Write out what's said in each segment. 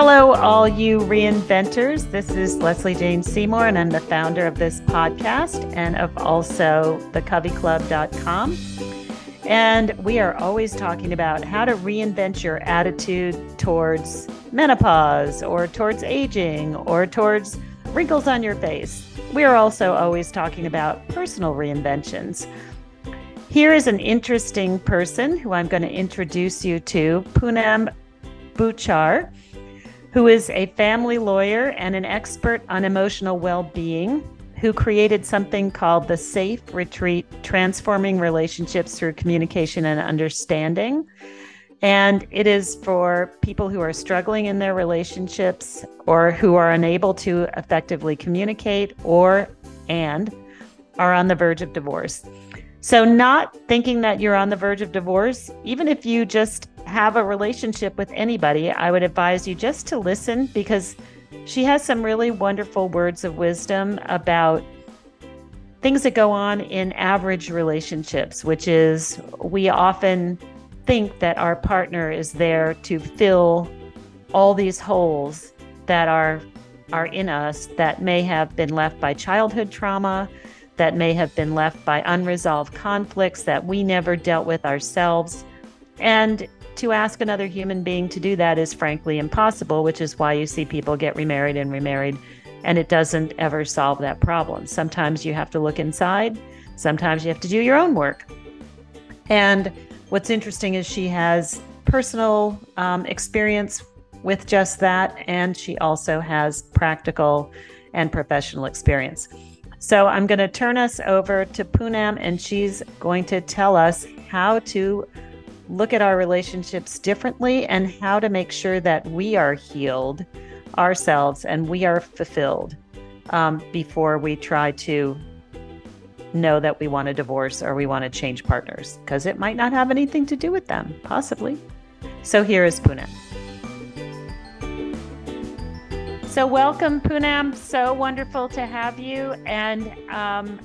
Hello, all you reinventors. This is Lesley Jane Seymour, and I'm the founder of this podcast and of also thecoveyclub.com. And we are always talking about how to reinvent your attitude towards menopause or towards aging or towards wrinkles on your face. We are also always talking about personal reinventions. Here is an interesting person who I'm going to introduce you to, Poonam Bhuchar who is a family lawyer and an expert on emotional well being, who created something called the Safe Retreat Transforming Relationships Through Communication and Understanding. And it is for people who are struggling in their relationships or who are unable to effectively communicate or and are on the verge of divorce. So, not thinking that you're on the verge of divorce, even if you just have a relationship with anybody, I would advise you just to listen because she has some really wonderful words of wisdom about things that go on in average relationships, which is we often think that our partner is there to fill all these holes that are are in us that may have been left by childhood trauma, that may have been left by unresolved conflicts that we never dealt with ourselves. And to ask another human being to do that is frankly impossible, which is why you see people get remarried and remarried, and it doesn't ever solve that problem. Sometimes you have to look inside, sometimes you have to do your own work. And what's interesting is she has personal um, experience with just that, and she also has practical and professional experience. So I'm going to turn us over to Poonam, and she's going to tell us how to look at our relationships differently and how to make sure that we are healed ourselves and we are fulfilled um, before we try to know that we want a divorce or we want to change partners because it might not have anything to do with them, possibly. So here is Poonam. So, welcome, Poonam. So wonderful to have you. And um,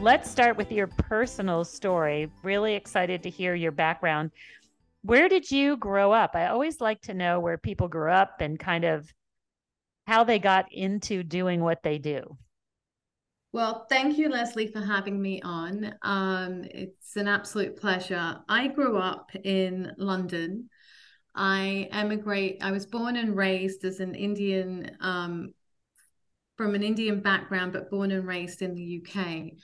let's start with your personal story. Really excited to hear your background. Where did you grow up? I always like to know where people grew up and kind of how they got into doing what they do. Well, thank you, Lesley, for having me on. Um, it's an absolute pleasure. I grew up in London. I emigrate. I was born and raised as an Indian um, from an Indian background, but born and raised in the UK.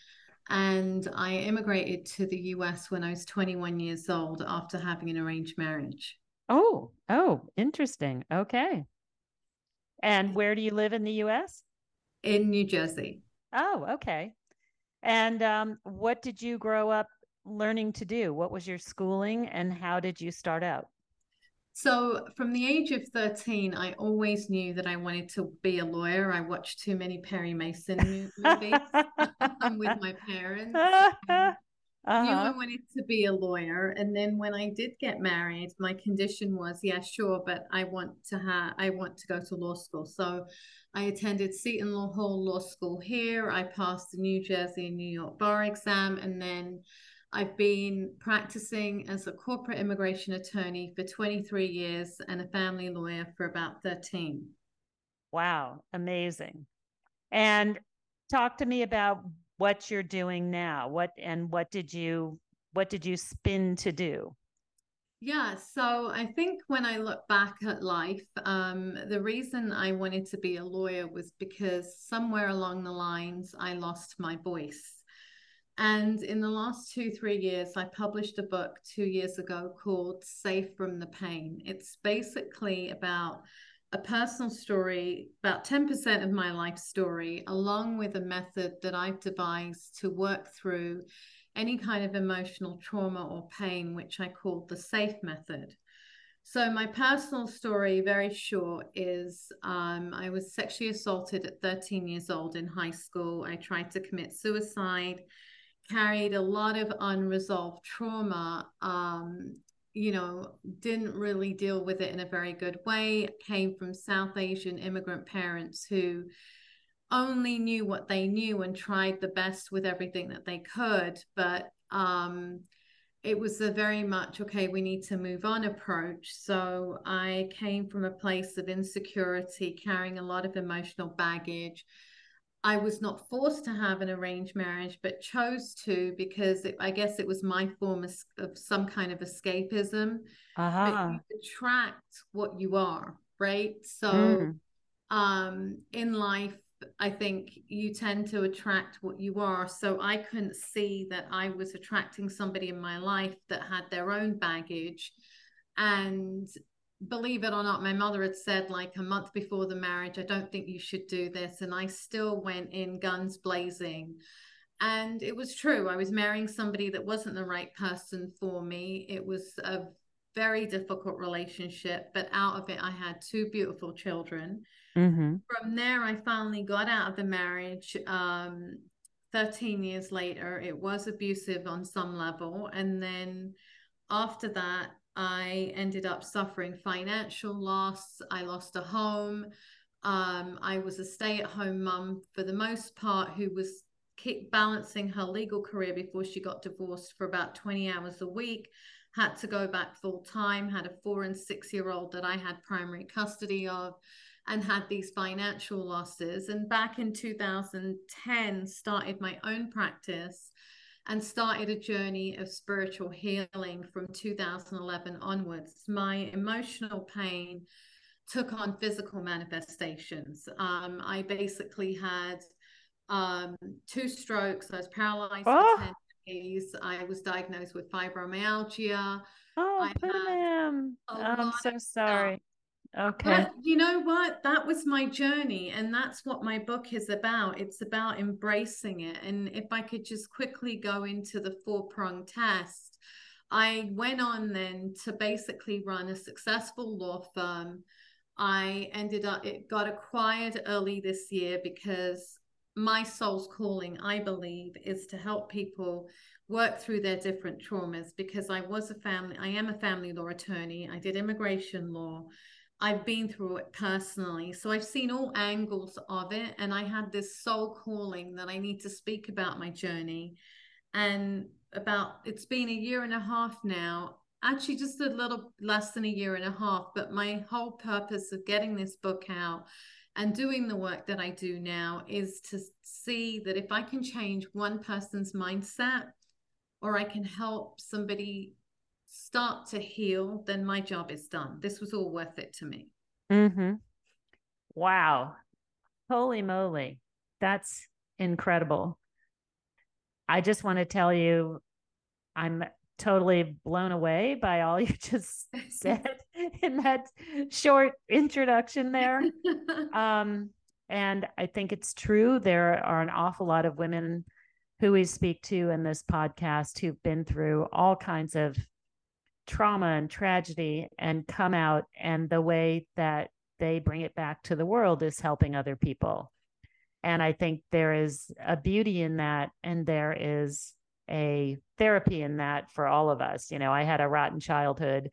And I immigrated to the US when I was 21 years old after having an arranged marriage. Oh, oh, interesting. Okay. And where do you live in the US? In New Jersey. Oh, okay. And um, what did you grow up learning to do? What was your schooling and how did you start out? So, from the age of 13, I always knew that I wanted to be a lawyer. I watched too many Perry Mason movies with my parents. Uh-huh. Knew I wanted to be a lawyer, and then when I did get married, my condition was, yeah, sure, but I want to have, I want to go to law school. So, I attended Seton Law Hall Law School here. I passed the New Jersey and New York bar exam, and then I've been practicing as a corporate immigration attorney for 23 years and a family lawyer for about 13. Wow, amazing. And talk to me about what you're doing now. What and what did you what did you spin to do? Yeah, so I think when I look back at life, um, the reason I wanted to be a lawyer was because somewhere along the lines I lost my voice. And in the last two, three years, I published a book two years ago called Safe from the Pain. It's basically about a personal story, about 10% of my life story, along with a method that I've devised to work through any kind of emotional trauma or pain, which I call the SAFE method. So, my personal story, very short, is um, I was sexually assaulted at 13 years old in high school. I tried to commit suicide carried a lot of unresolved trauma um, you know didn't really deal with it in a very good way. Came from south asian immigrant parents who only knew what they knew and tried the best with everything that they could. But um, it was a very much okay we need to move on approach. So i came from a place of insecurity carrying a lot of emotional baggage i was not forced to have an arranged marriage but chose to because it, i guess it was my form of, of some kind of escapism uh-huh. you attract what you are right so mm. um in life I think you tend to attract what you are. So I couldn't see that I was attracting somebody in my life that had their own baggage. And believe it or not, my mother had said, like a month before the marriage, I don't think you should do this. And I still went in guns blazing. And it was true. I was marrying somebody that wasn't the right person for me. It was a very difficult relationship, but out of it, I had two beautiful children. Mm-hmm. From there, I finally got out of the marriage. Um, 13 years later, it was abusive on some level. And then after that, I ended up suffering financial loss. I lost a home. Um, I was a stay at home mum for the most part who was keep balancing her legal career before she got divorced for about 20 hours a week had to go back full time had a four and six year old that i had primary custody of and had these financial losses. And back in 2010, started my own practice and started a journey of spiritual healing from 2011 onwards. My emotional pain took on physical manifestations. Um, I basically had um, two strokes. I was paralyzed oh. for 10 days. I was diagnosed with fibromyalgia. Oh, I. I'm so sorry. Okay. But you know what? That was my journey. And that's what my book is about. It's about embracing it. And if I could just quickly go into the four prong test, I went on then to basically run a successful law firm. I ended up, it got acquired early this year because my soul's calling, I believe, is to help people work through their different traumas because I was a family, I am a family law attorney. I did immigration law. I've been through it personally. So I've seen all angles of it. And I had this soul calling that I need to speak about my journey. And about it's been a year and a half now, actually, just a little less than a year and a half. But my whole purpose of getting this book out and doing the work that I do now is to see that if I can change one person's mindset or I can help somebody start to heal, then my job is done. This was all worth it to me. Mm-hmm. Wow. Holy moly. That's incredible. I just want to tell you, I'm totally blown away by all you just said in that short introduction there. um, and I think it's true. There are an awful lot of women who we speak to in this podcast who've been through all kinds of trauma and tragedy and come out and the way that they bring it back to the world is helping other people. And i think there is a beauty in that and there is a therapy in that for all of us. You know i had a rotten childhood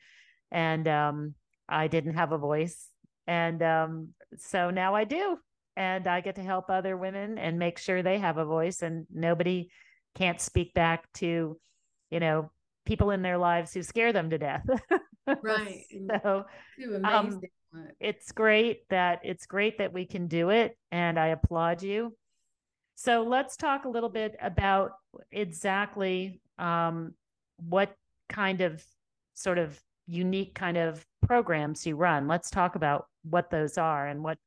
and um, i didn't have a voice and um, so now i do. And i get to help other women and make sure they have a voice and nobody can't speak back to you know people in their lives who scare them to death. right. so um, it's great that it's great that we can do it, and I applaud you. So let's talk a little bit about exactly um, what kind of sort of unique kind of programs you run. Let's talk about what those are and what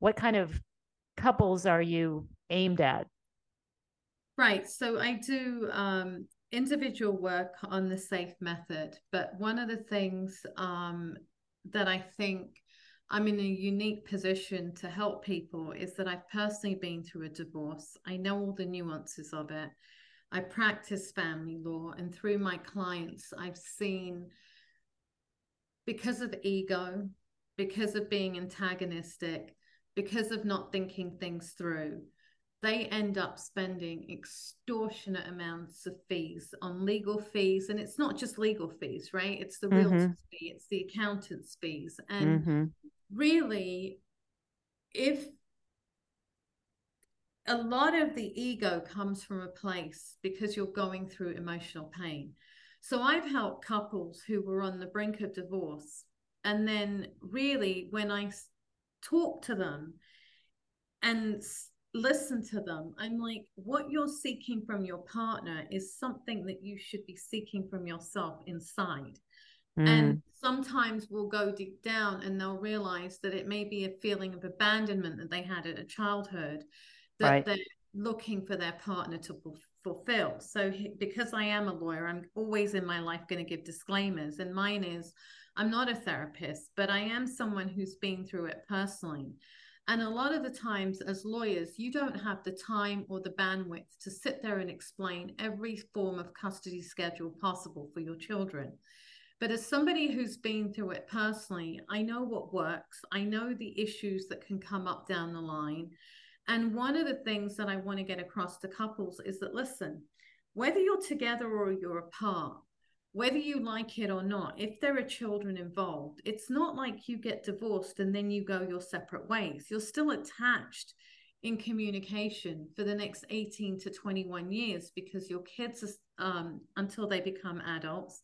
what kind of couples are you aimed at. Right. So I do um, individual work on the safe method, but one of the things um, that I think I'm in a unique position to help people is that I've personally been through a divorce. I know all the nuances of it. I practice family law, and through my clients, I've seen because of ego, because of being antagonistic, because of not thinking things through, they end up spending extortionate amounts of fees on legal fees and it's not just legal fees right it's the mm-hmm. realtor's fee it's the accountant's fees and mm-hmm. really if a lot of the ego comes from a place because you're going through emotional pain So I've helped couples who were on the brink of divorce. And then, really, when I talk to them and listen to them. I'm like, what you're seeking from your partner is something that you should be seeking from yourself inside. Mm. And sometimes we'll go deep down and they'll realize that it may be a feeling of abandonment that they had at a childhood that right. they're looking for their partner to fulfill. So, because I am a lawyer, I'm always in my life going to give disclaimers. And mine is I'm not a therapist, but I am someone who's been through it personally. And a lot of the times, as lawyers, you don't have the time or the bandwidth to sit there and explain every form of custody schedule possible for your children. But as somebody who's been through it personally, I know what works. I know the issues that can come up down the line. And one of the things that I want to get across to couples is that listen, whether you're together or you're apart, whether you like it or not, if there are children involved, it's not like you get divorced and then you go your separate ways. You're still attached in communication for the next 18 to 21 years because your kids um, until they become adults.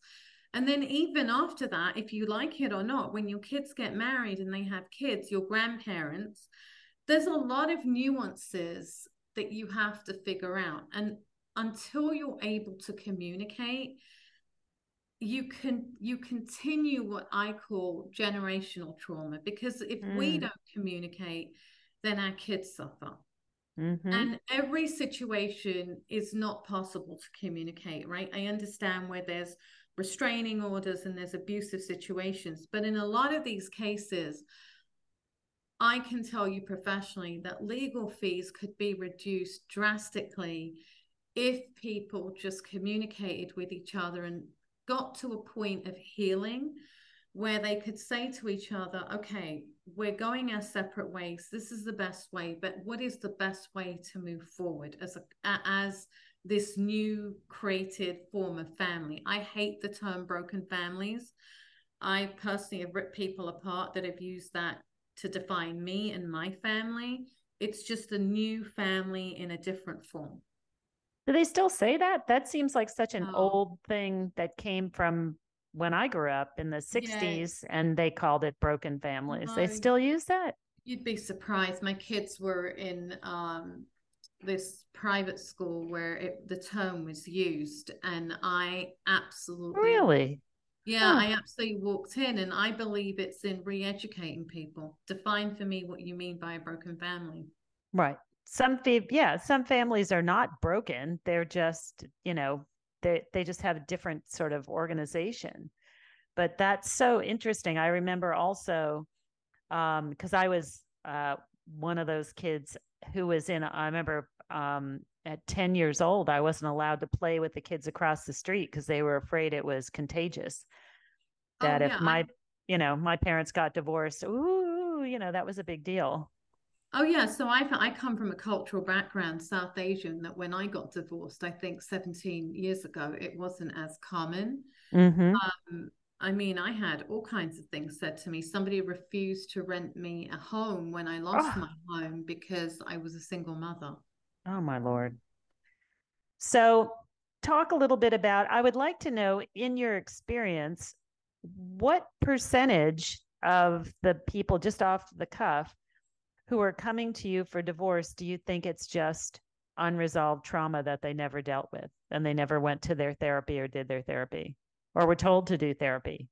And then, even after that, if you like it or not, when your kids get married and they have kids, your grandparents, there's a lot of nuances that you have to figure out. And until you're able to communicate, you can you continue what i call generational trauma because if mm. we don't communicate then our kids suffer mm-hmm. and every situation is not possible to communicate right i understand where there's restraining orders and there's abusive situations but in a lot of these cases i can tell you professionally that legal fees could be reduced drastically if people just communicated with each other and got to a point of healing where they could say to each other, okay, we're going our separate ways. This is the best way, but what is the best way to move forward as a, as this new created form of family? I hate the term broken families. I personally have ripped people apart that have used that to define me and my family. It's just a new family in a different form. Do they still say that? That seems like such an oh. old thing that came from when I grew up in the 60s yeah. and they called it broken families. they still use that? You'd be surprised. My kids were in um, this private school where it, the term was used and I absolutely Really? Yeah, huh. I absolutely walked in and I believe it's in re-educating people. Define for me what you mean by a broken family. Right some yeah some families are not broken they're just you know they they just have a different sort of organization. But that's so interesting i remember also um because i was uh one of those kids who was in i remember um at 10 years old i wasn't allowed to play with the kids across the street because they were afraid it was contagious. Oh, that oh, yeah, if my I... you know my parents got divorced ooh you know that was a big deal Oh yeah, so I I come from a cultural background, South Asian, that when I got divorced, I think 17 years ago, it wasn't as common. Mm-hmm. Um, I mean, I had all kinds of things said to me. Somebody refused to rent me a home when I lost oh. my home because I was a single mother. Oh my lord. So, talk a little bit about. I would like to know, in your experience, what percentage of the people, just off the cuff, who are coming to you for divorce, do you think it's just unresolved trauma that they never dealt with and they never went to their therapy or did their therapy or were told to do therapy?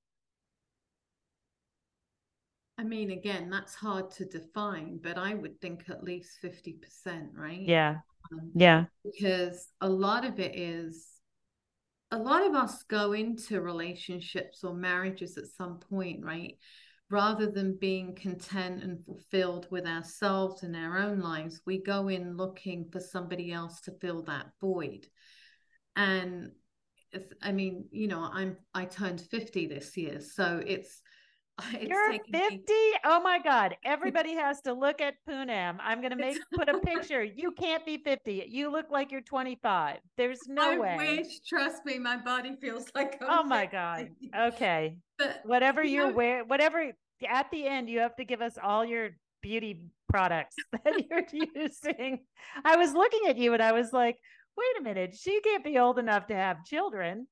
I mean, again, that's hard to define, but I would think at least 50%, right? Yeah. Um, yeah. Because a lot of it is, a lot of us go into relationships or marriages at some point, right? Rather than being content and fulfilled with ourselves and our own lives, we go in looking for somebody else to fill that void. And I mean, you know, I'm I turned 50 this year, so it's it's You're 50? Me... Oh my God. Everybody has to look at Poonam. I'm going to make put a picture. You can't be 50. You look like you're 25. There's no I way. wish. Trust me, my body feels like I'm Oh my 50. God. Okay. But whatever you are wearing, whatever at the end, you have to give us all your beauty products that you're using. I was looking at you and I was like, wait a minute, she can't be old enough to have children.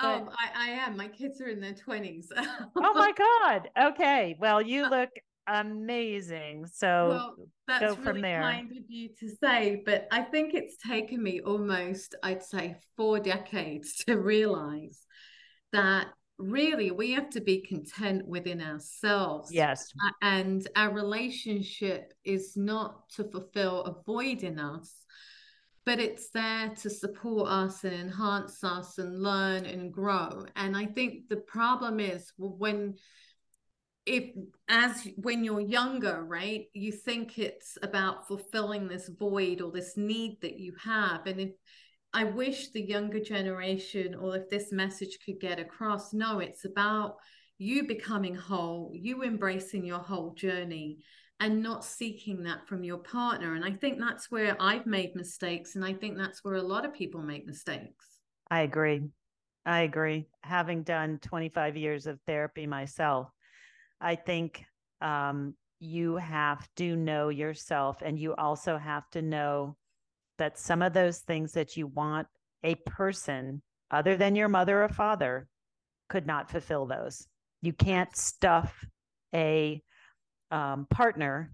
Oh, I, I am. My kids are in their 20s. oh my God. Okay. Well, you uh, look amazing. So well, that's go from really there. kind of you to say, but I think it's taken me almost, I'd say, four decades to realize that really we have to be content within ourselves. Yes. And our relationship is not to fulfill a void in us, but it's there to support us and enhance us and learn and grow. And I think the problem is when if as when you're younger right you think it's about fulfilling this void or this need that you have and if i wish the younger generation or if this message could get across no it's about you becoming whole you embracing your whole journey and not seeking that from your partner. And i think that's where i've made mistakes and i think that's where a lot of people make mistakes. I agree. I agree. Having done 25 years of therapy myself I think um, you have to know yourself and you also have to know that some of those things that you want a person other than your mother or father could not fulfill those. You can't stuff a um, partner,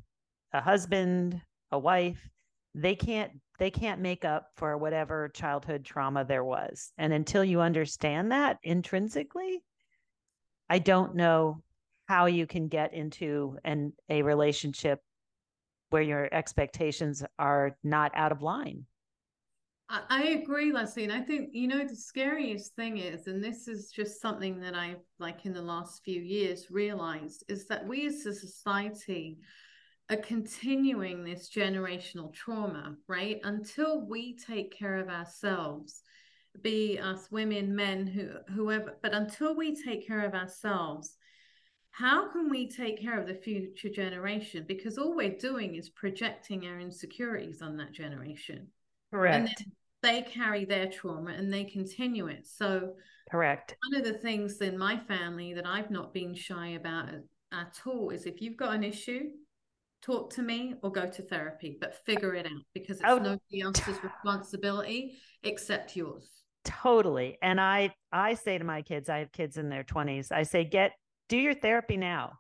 a husband, a wife. They can't they can't make up for whatever childhood trauma there was. And until you understand that intrinsically, I don't know how you can get into an a relationship where your expectations are not out of line. I agree, Lesley. And I think, you know, the scariest thing is, and this is just something that I've, like, in the last few years realized, is that we as a society are continuing this generational trauma, right? Until we take care of ourselves, be us women, men, who, whoever, but until we take care of ourselves, how can we take care of the future generation? Because all we're doing is projecting our insecurities on that generation. Correct. And they carry their trauma and they continue it. So, correct. One of the things in my family that I've not been shy about at all is if you've got an issue, talk to me or go to therapy, but figure it out because it's oh, nobody else's responsibility except yours. Totally. And I I say to my kids, I have kids in their 20s. I say get do your therapy now.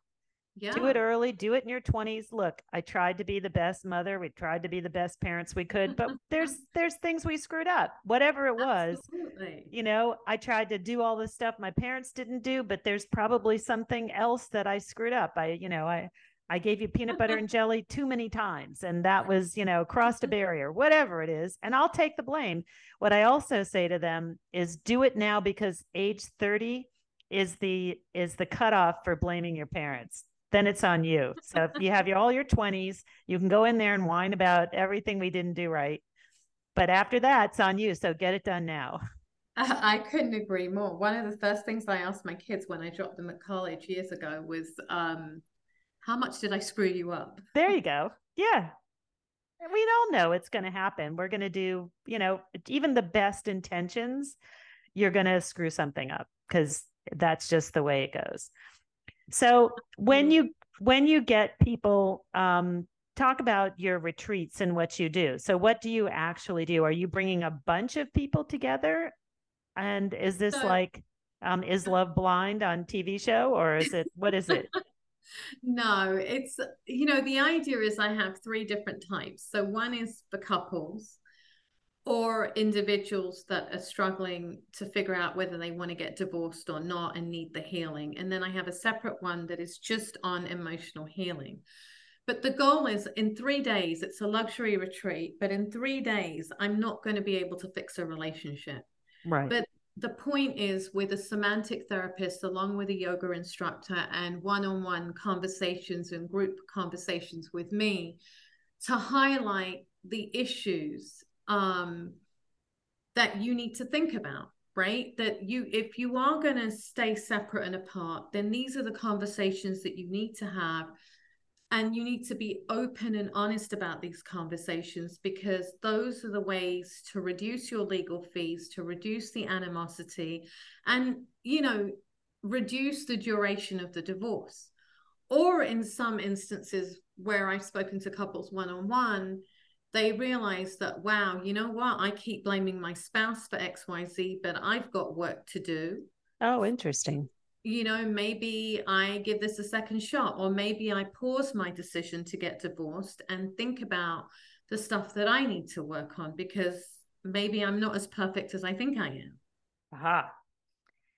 Yeah. Do it early, do it in your 20s. Look, I tried to be the best mother. We tried to be the best parents we could, but there's there's things we screwed up. Whatever it was. Absolutely. You know, I tried to do all the stuff my parents didn't do, but there's probably something else that I screwed up. I, you know, I I gave you peanut butter and jelly too many times and that was, you know, crossed a barrier, whatever it is, and I'll take the blame. What I also say to them is do it now because age 30 is the is the cutoff for blaming your parents then it's on you so if you have your, all your 20s you can go in there and whine about everything we didn't do right but after that it's on you so get it done now I couldn't agree more. One of the first things I asked my kids when I dropped them at college years ago was, um, "How much did I screw you up?" There you go. Yeah, we all know it's going to happen. We're going to do, you know, even the best intentions, you're going to screw something up because that's just the way it goes so when you when you get people um, talk about your retreats and what you do. So what do you actually do? Are you bringing a bunch of people together? And is this so, like um, is love blind on tv show or is it what is it? No it's you know the idea is i have three different types. So one is for couples or individuals that are struggling to figure out whether they want to get divorced or not and need the healing. And then I have a separate one that is just on emotional healing. But the goal is in three days, it's a luxury retreat, but in three days, I'm not going to be able to fix a relationship. Right. But the point is with a somatic therapist along with a yoga instructor and one-on-one conversations and group conversations with me to highlight the issues um, that you need to think about right? That you if you are going to stay separate and apart then these are the conversations that you need to have. And you need to be open and honest about these conversations because those are the ways to reduce your legal fees to reduce the animosity and you know reduce the duration of the divorce. Or in some instances where i've spoken to couples one on one they realize that, wow, you know what? I keep blaming my spouse for XYZ, but I've got work to do. Oh, interesting. You know, maybe I give this a second shot, or maybe I pause my decision to get divorced and think about the stuff that I need to work on because maybe I'm not as perfect as I think I am. Aha.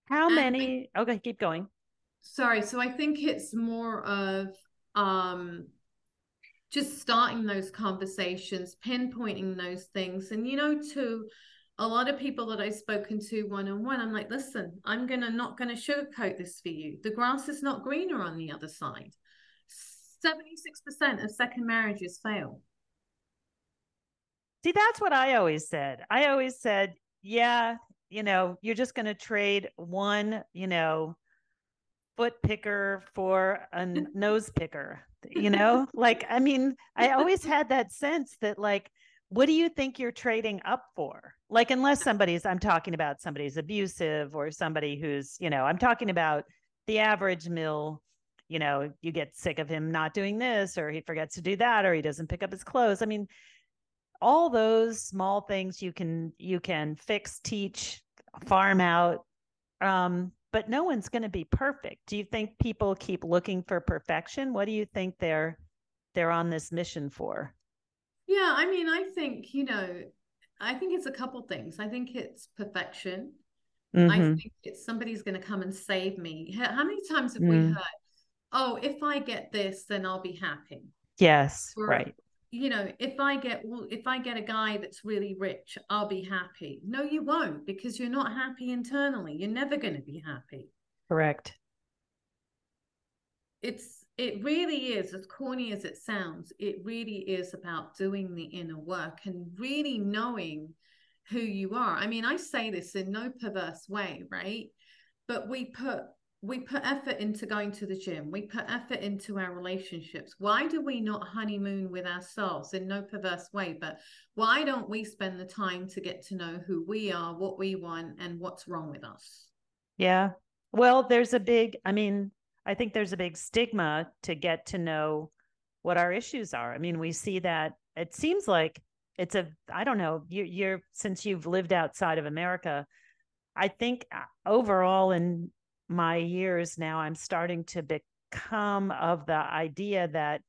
How and many? I, okay, keep going. Sorry. So I think it's more of um just starting those conversations, pinpointing those things. And, you know, to a lot of people that I've spoken to one on one, I'm like, listen, I'm going to not going to sugarcoat this for you. The grass is not greener on the other side. 76% of second marriages fail. See, that's what I always said. I always said, yeah, you know, you're just going to trade one, you know, foot picker for a nose picker you know? Like i mean i always had that sense that like what do you think you're trading up for? Like unless somebody's i'm talking about somebody's abusive or somebody who's you know i'm talking about the average mill you know you get sick of him not doing this or he forgets to do that or he doesn't pick up his clothes. I mean all those small things you can you can fix teach farm out um but no one's going to be perfect. Do you think people keep looking for perfection? What do you think they're they're on this mission for? Yeah, I mean, I think, you know, I think it's a couple things. I think it's perfection. Mm-hmm. I think it's somebody's going to come and save me. How many times have mm. we heard, "Oh, if I get this, then I'll be happy." Yes, or, right you know if i get well if i get a guy that's really rich i'll be happy. No you won't because you're not happy internally. You're never going to be happy. Correct. It's it really is as corny as it sounds it really is about doing the inner work and really knowing who you are. I mean i say this in no perverse way right? But we put we put effort into going to the gym. We put effort into our relationships. Why do we not honeymoon with ourselves in no perverse way? But why don't we spend the time to get to know who we are what we want and what's wrong with us? Yeah. Well there's a big i mean i think there's a big stigma to get to know what our issues are. I mean we see that it seems like it's a i don't know you, you're since you've lived outside of america I think uh, overall in my years now, I'm starting to become of the idea that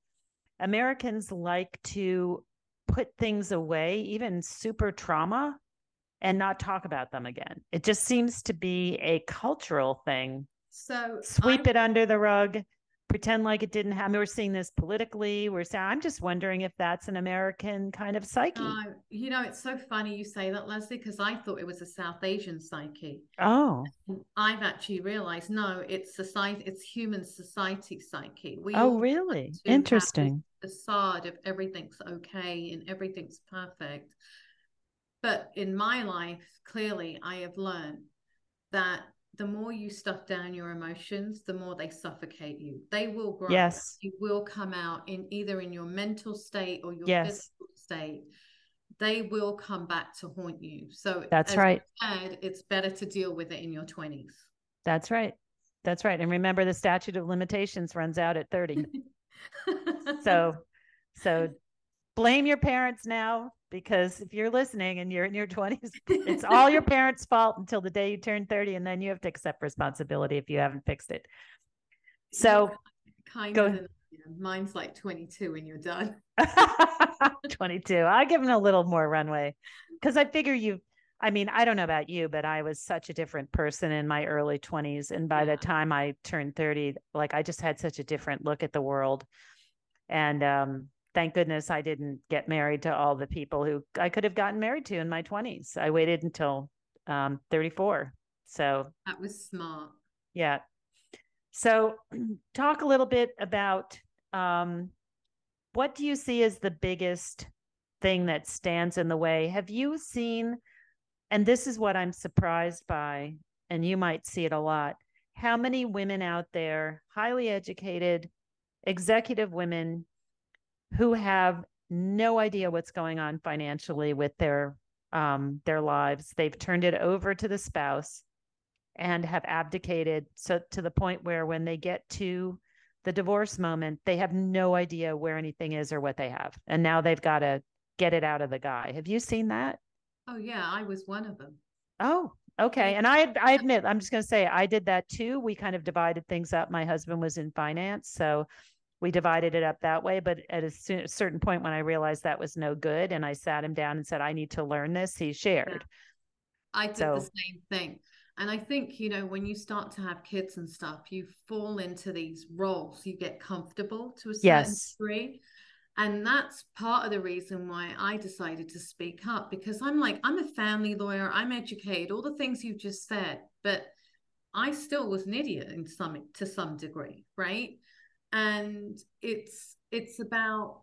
Americans like to put things away, even super trauma, and not talk about them again. It just seems to be a cultural thing. So sweep I, it under the rug pretend like it didn't happen. We're seeing this politically. We're saying, I'm just wondering if that's an American kind of psyche. Uh, you know, it's so funny you say that, Lesley, because I thought it was a South Asian psyche. Oh. I've actually realized no, it's society, it's human society psyche. We oh, really? Interesting. Facade of everything's okay and everything's perfect. But in my life, clearly, I have learned that the more you stuff down your emotions, the more they suffocate you. They will grow. Yes. You will come out in either in your mental state or your yes. physical state. They will come back to haunt you. So that's right. Said, it's better to deal with it in your 20s. That's right. That's right. And remember the statute of limitations runs out at 30. so so blame your parents now because if you're listening and you're in your 20s, it's all your parents' fault until the day you turn 30, and then you have to accept responsibility if you haven't fixed it. So, kind go. of, mine's like 22 and you're done. 22. I give them a little more runway because I figure you. I mean, I don't know about you, but I was such a different person in my early 20s. And by yeah. the time I turned 30, like I just had such a different look at the world. And um, thank goodness I didn't get married to all the people who I could have gotten married to in my 20s. I waited until um, 34. So that was smart. Yeah. So, talk a little bit about um, what do you see as the biggest thing that stands in the way? Have you seen, and this is what I'm surprised by, and you might see it a lot, how many women out there, highly educated, executive women, who have no idea what's going on financially with their um, their lives. They've turned it over to the spouse and have abdicated so to the point where when they get to the divorce moment, they have no idea where anything is or what they have. And now they've got to get it out of the guy. Have you seen that? Oh yeah, I was one of them. Oh, okay. And I I admit, I'm just going to say I did that too. We kind of divided things up. My husband was in finance, so we divided it up that way. But at a, certain point, when I realized that was no good, and I sat him down and said, "I need to learn this," he shared. Yeah. I did so, the same thing. And I think, you know, when you start to have kids and stuff, you fall into these roles, you get comfortable to a certain yes. degree. And that's part of the reason why I decided to speak up because I'm like, I'm a family lawyer, I'm educated, all the things you've just said, but I still was an idiot in some to some degree, right? And it's it's about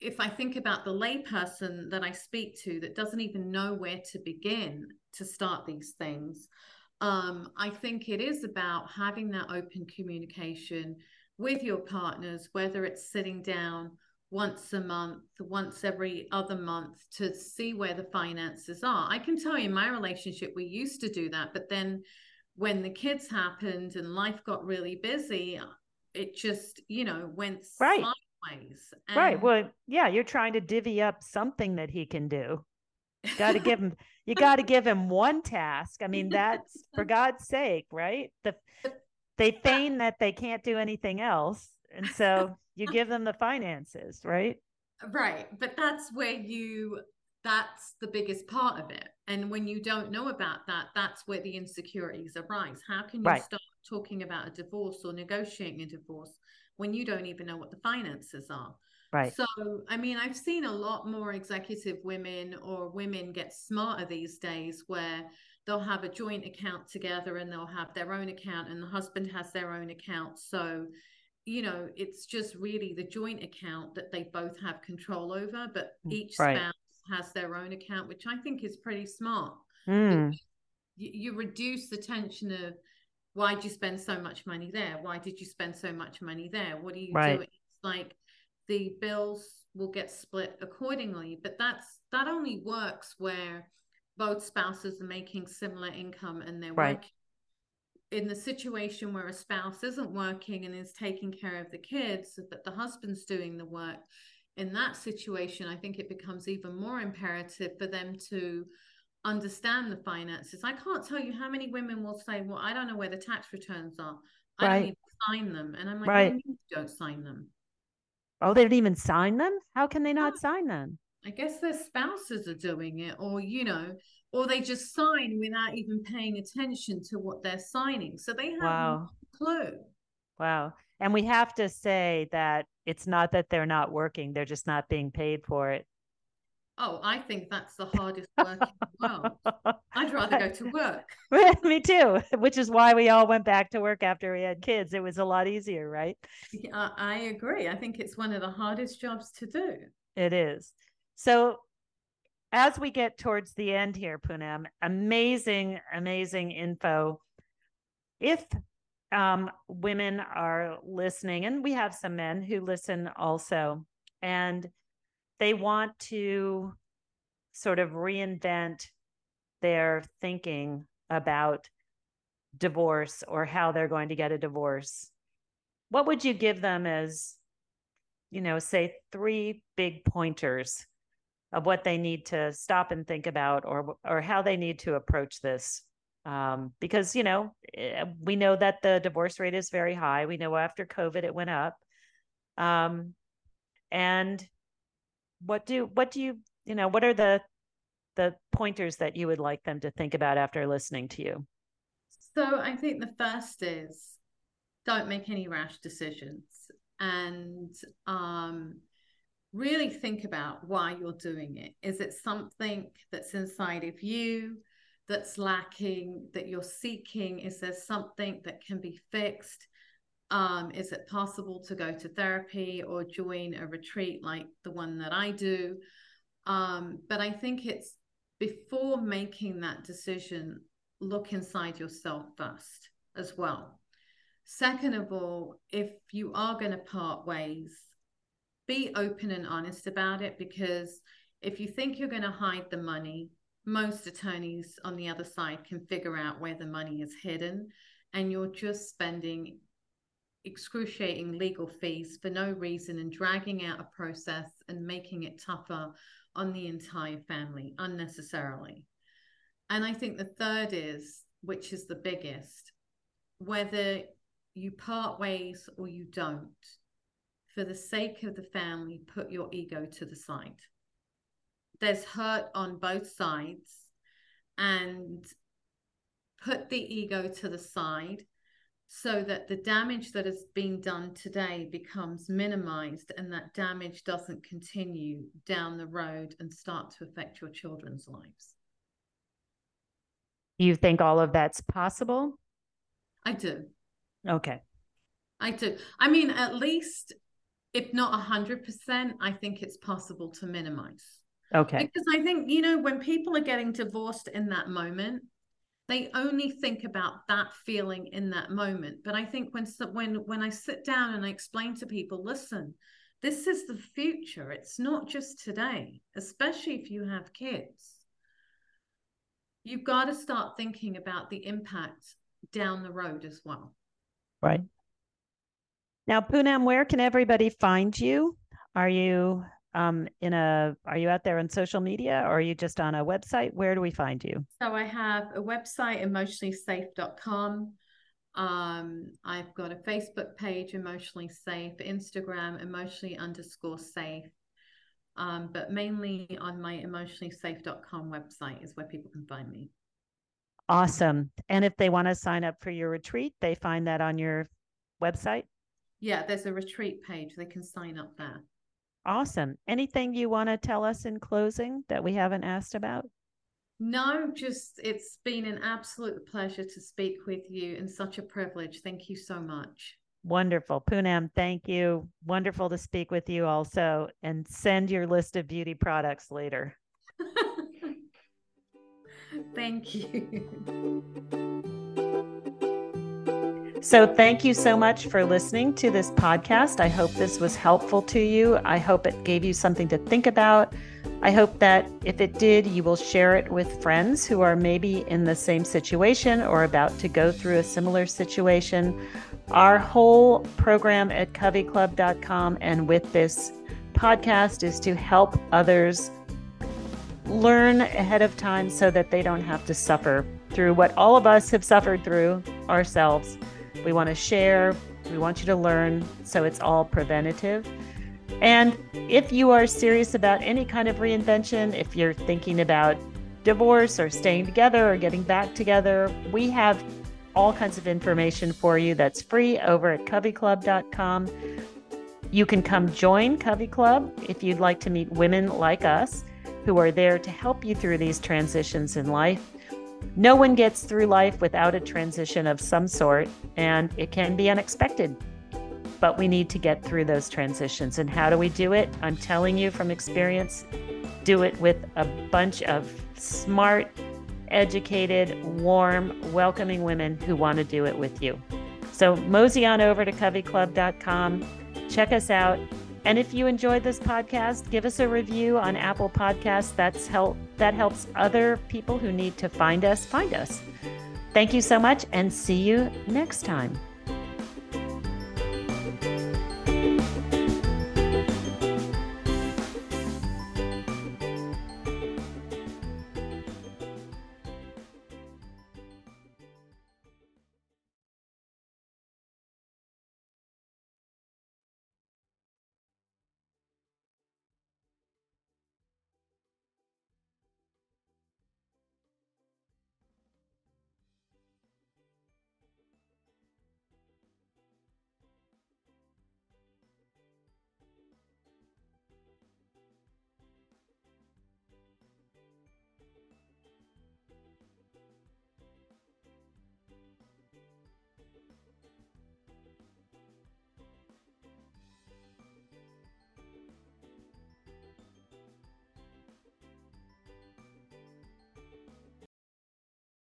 if I think about the layperson that I speak to that doesn't even know where to begin to start these things, um, I think it is about having that open communication with your partners, whether it's sitting down once a month, once every other month to see where the finances are. I can tell you in my relationship, we used to do that, but then when the kids happened and life got really busy, it just, you know, went right. sideways. And... right. Well, yeah, you're trying to divvy up something that he can do. Got to give him, you got to give him one task. I mean, that's for God's sake, right? The, they feign that they can't do anything else. And so you give them the finances, right? Right. But that's where you that's the biggest part of it. And when you don't know about that, that's where the insecurities arise. How can you right. start talking about a divorce or negotiating a divorce when you don't even know what the finances are? Right. So, I mean, I've seen a lot more executive women or women get smarter these days where they'll have a joint account together and they'll have their own account and the husband has their own account. So you know, it's just really the joint account that they both have control over, but mm, each right. spouse has their own account, which I think is pretty smart. Mm. You, you reduce the tension of why did you spend so much money there? Why did you spend so much money there? What are you right. doing? It's like the bills will get split accordingly, but that's that only works where both spouses are making similar income and they're right. working in the situation where a spouse isn't working and is taking care of the kids, but the husband's doing the work, in that situation, I think it becomes even more imperative for them to understand the finances. I can't tell you how many women will say, Well, I don't know where the tax returns are. I right. don't even sign them. And I'm like, right. you don't sign them? Oh, they don't even sign them? How can they not sign them? I guess their spouses are doing it, or you know, or they just sign without even paying attention to what they're signing. So they have wow. no clue. Wow. And we have to say that it's not that they're not working, they're just not being paid for it. Oh, I think that's the hardest work in the world. I'd rather go to work. Me too, which is why we all went back to work after we had kids. It was a lot easier, right? Yeah, I agree. I think it's one of the hardest jobs to do. It is. So as we get towards the end here, Poonam, amazing, amazing info. If um, women are listening, and we have some men who listen also, and they want to sort of reinvent their thinking about divorce or how they're going to get a divorce, what would you give them as, you know, say three big pointers of what they need to stop and think about or or how they need to approach this? Um, because you know eh, we know that the divorce rate is very high. We know after covid it went up. Um, and what do what do you you know what are the the pointers that you would like them to think about after listening to you so i think the first is don't make any rash decisions and um really think about why you're doing it. Is it something that's inside of you that's lacking, that you're seeking? Is there something that can be fixed? Um, is it possible to go to therapy or join a retreat like the one that I do? Um, but I think it's before making that decision, look inside yourself first as well. Second of all, if you are going to part ways, be open and honest about it because if you think you're going to hide the money, most attorneys on the other side can figure out where the money is hidden, and you're just spending excruciating legal fees for no reason and dragging out a process and making it tougher on the entire family unnecessarily. And I think the third is, which is the biggest, whether you part ways or you don't, for the sake of the family, put your ego to the side. There's hurt on both sides, and put the ego to the side so that the damage that has been done today becomes minimized and that damage doesn't continue down the road and start to affect your children's lives. You think all of that's possible? I do. Okay. I do. I mean, at least, if not 100%, I think it's possible to minimize. Okay. Because I think, you know, when people are getting divorced in that moment, they only think about that feeling in that moment. But i think when when when i sit down and i explain to people listen this is the future. It's not just today especially if you have kids. You've got to start thinking about the impact down the road as well. Right. Now poonam where can everybody find you? Are you um, in a are you out there on social media or are you just on a website? Where do we find you? So i have a website emotionallysafe.com um, i've got a facebook page emotionally safe instagram emotionally underscore safe. Um, but mainly on my emotionallysafe.com website is where people can find me. Awesome. And if they want to sign up for your retreat they find that on your website? Yeah there's a retreat page. They can sign up there Awesome. Anything you want to tell us in closing that we haven't asked about? No, just it's been an absolute pleasure to speak with you and such a privilege. Thank you so much. Wonderful. Poonam, thank you. Wonderful to speak with you also. And send your list of beauty products later. thank you. So, thank you so much for listening to this podcast. I hope this was helpful to you. I hope it gave you something to think about. I hope that if it did, you will share it with friends who are maybe in the same situation or about to go through a similar situation. Our whole program at coveyclub.com and with this podcast is to help others learn ahead of time so that they don't have to suffer through what all of us have suffered through ourselves. We want to share, we want you to learn, so it's all preventative. And if you are serious about any kind of reinvention, if you're thinking about divorce or staying together or getting back together, we have all kinds of information for you that's free over at coveyclub.com. You can come join Covey Club if you'd like to meet women like us who are there to help you through these transitions in life. No one gets through life without a transition of some sort, and it can be unexpected. But we need to get through those transitions. And how do we do it? I'm telling you from experience, do it with a bunch of smart, educated, warm, welcoming women who want to do it with you. So mosey on over to coveyclub.com, check us out, and if you enjoyed this podcast, give us a review on Apple Podcasts. That's help that helps other people who need to find us find us. Thank you so much and see you next time.